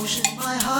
ocean, my heart.